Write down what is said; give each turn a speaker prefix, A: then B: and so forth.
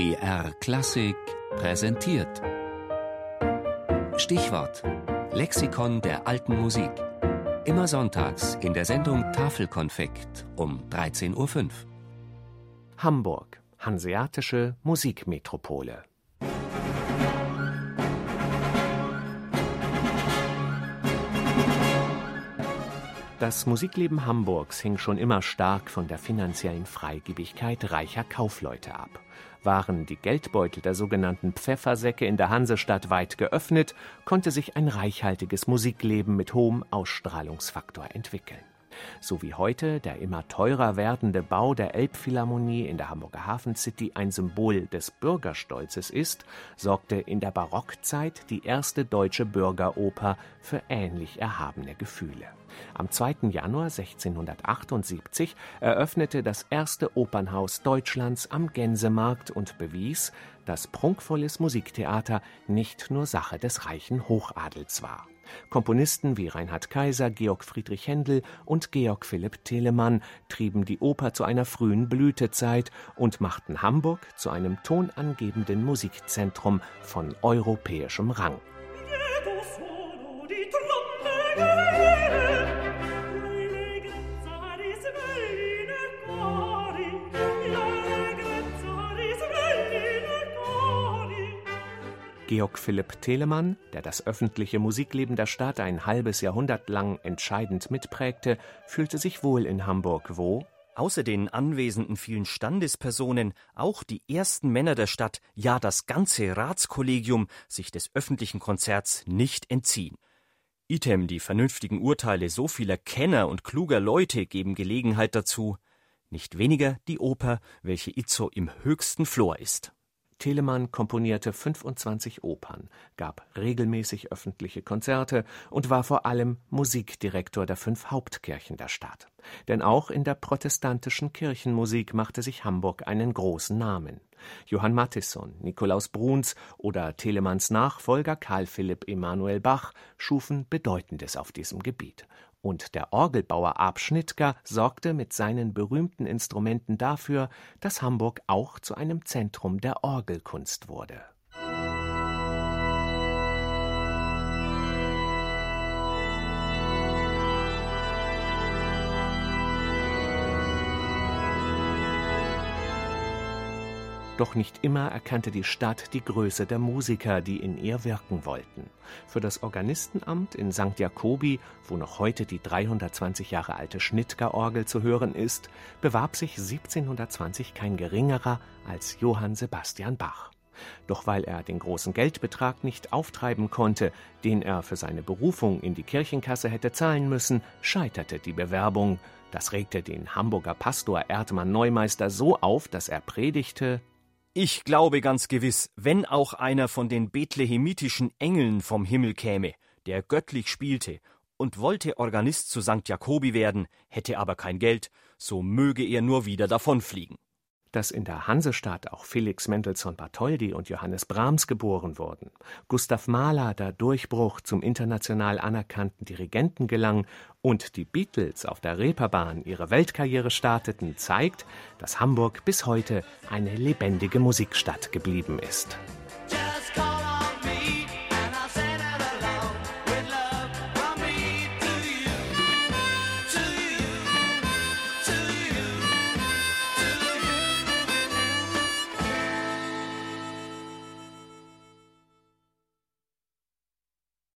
A: BR Klassik präsentiert. Stichwort: Lexikon der alten Musik. Immer sonntags in der Sendung Tafelkonfekt um 13.05 Uhr.
B: Hamburg, hanseatische Musikmetropole. Das Musikleben Hamburgs hing schon immer stark von der finanziellen Freigebigkeit reicher Kaufleute ab. Waren die Geldbeutel der sogenannten Pfeffersäcke in der Hansestadt weit geöffnet, konnte sich ein reichhaltiges Musikleben mit hohem Ausstrahlungsfaktor entwickeln so wie heute der immer teurer werdende Bau der Elbphilharmonie in der Hamburger Hafen City ein Symbol des Bürgerstolzes ist, sorgte in der Barockzeit die erste deutsche Bürgeroper für ähnlich erhabene Gefühle. Am 2. Januar 1678 eröffnete das erste Opernhaus Deutschlands am Gänsemarkt und bewies, dass prunkvolles Musiktheater nicht nur Sache des reichen Hochadels war. Komponisten wie Reinhard Kaiser, Georg Friedrich Händel und Georg Philipp Telemann trieben die Oper zu einer frühen Blütezeit und machten Hamburg zu einem tonangebenden Musikzentrum von europäischem Rang. Georg Philipp Telemann, der das öffentliche Musikleben der Stadt ein halbes Jahrhundert lang entscheidend mitprägte, fühlte sich wohl in Hamburg, wo
C: außer den anwesenden vielen Standespersonen auch die ersten Männer der Stadt, ja das ganze Ratskollegium sich des öffentlichen Konzerts nicht entziehen. Item die vernünftigen Urteile so vieler Kenner und kluger Leute geben Gelegenheit dazu, nicht weniger die Oper, welche itzo im höchsten Flor ist.
B: Telemann komponierte 25 Opern, gab regelmäßig öffentliche Konzerte und war vor allem Musikdirektor der fünf Hauptkirchen der Stadt. Denn auch in der protestantischen Kirchenmusik machte sich Hamburg einen großen Namen. Johann Mattisson, Nikolaus Bruns oder Telemanns Nachfolger Karl Philipp Emanuel Bach schufen Bedeutendes auf diesem Gebiet und der Orgelbauer Ab Schnittger sorgte mit seinen berühmten Instrumenten dafür, dass Hamburg auch zu einem Zentrum der Orgelkunst wurde Doch nicht immer erkannte die Stadt die Größe der Musiker, die in ihr wirken wollten. Für das Organistenamt in St. Jakobi, wo noch heute die 320 Jahre alte Schnittger-Orgel zu hören ist, bewarb sich 1720 kein geringerer als Johann Sebastian Bach. Doch weil er den großen Geldbetrag nicht auftreiben konnte, den er für seine Berufung in die Kirchenkasse hätte zahlen müssen, scheiterte die Bewerbung. Das regte den Hamburger Pastor Erdmann Neumeister so auf, dass er predigte
C: ich glaube ganz gewiss, wenn auch einer von den bethlehemitischen Engeln vom Himmel käme, der göttlich spielte und wollte Organist zu St. Jakobi werden, hätte aber kein Geld, so möge er nur wieder davonfliegen
B: dass in der Hansestadt auch Felix Mendelssohn Bartholdy und Johannes Brahms geboren wurden, Gustav Mahler der Durchbruch zum international anerkannten Dirigenten gelang und die Beatles auf der Reeperbahn ihre Weltkarriere starteten, zeigt, dass Hamburg bis heute eine lebendige Musikstadt geblieben ist.